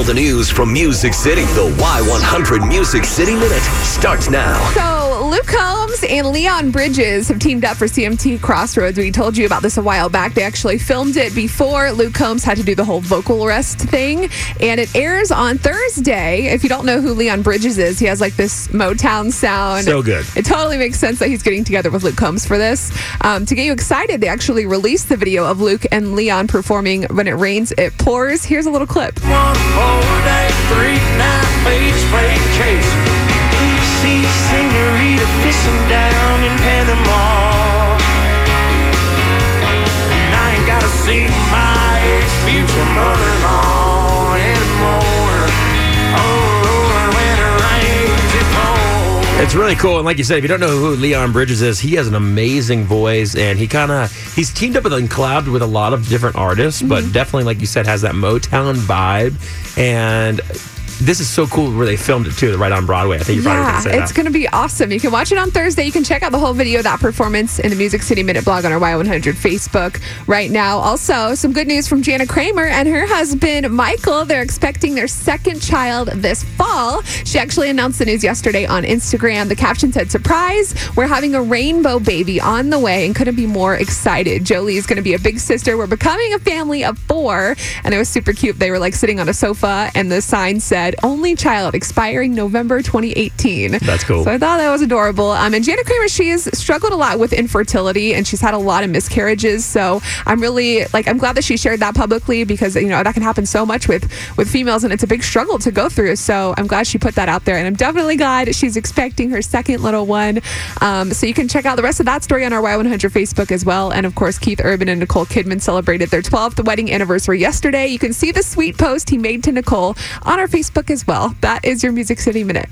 All the news from Music City. The Y100 Music City Minute starts now. So, Luke Combs and Leon Bridges have teamed up for CMT Crossroads. We told you about this a while back. They actually filmed it before Luke Combs had to do the whole vocal rest thing. And it airs on Thursday. If you don't know who Leon Bridges is, he has like this Motown sound. So good. It totally makes sense that he's getting together with Luke Combs for this. Um, to get you excited, they actually released the video of Luke and Leon performing When It Rains, It Pours. Here's a little clip. One four day, three night beach vacation. See down in Panama. And I ain't gotta see my ex-future mother-in-law anymore. Oh, when it rains, it pours. It's really cool, and like you said, if you don't know who Leon Bridges is, he has an amazing voice, and he kind of he's teamed up with and collabed with a lot of different artists, but mm-hmm. definitely, like you said, has that Motown vibe. And this is so cool where they filmed it too, right on Broadway. I think you probably Yeah, say it's going to be awesome. You can watch it on Thursday. You can check out the whole video of that performance in the Music City Minute blog on our Y100 Facebook right now. Also, some good news from Jana Kramer and her husband Michael. They're expecting their second child this fall. She actually announced the news yesterday on Instagram. The caption said, Surprise, we're having a rainbow baby on the way and couldn't be more excited. Jolie is going to be a big sister. We're becoming a family of four. And it was super cute. They were like sitting on a sofa and the sign said, Only child expiring November 2018. That's cool. So I thought that was adorable. Um, and Jana Kramer, she's struggled a lot with infertility and she's had a lot of miscarriages. So I'm really like I'm glad that she shared that publicly because you know that can happen so much with with females and it's a big struggle to go through. So I'm glad she put that out there, and I'm definitely glad she's expecting her second little one. Um, so you can check out the rest of that story on our Y100 Facebook as well. And of course, Keith Urban and Nicole Kidman celebrated their 12th wedding anniversary yesterday. You can see the sweet post he made to Nicole on our Facebook as well. That is your Music City Minute.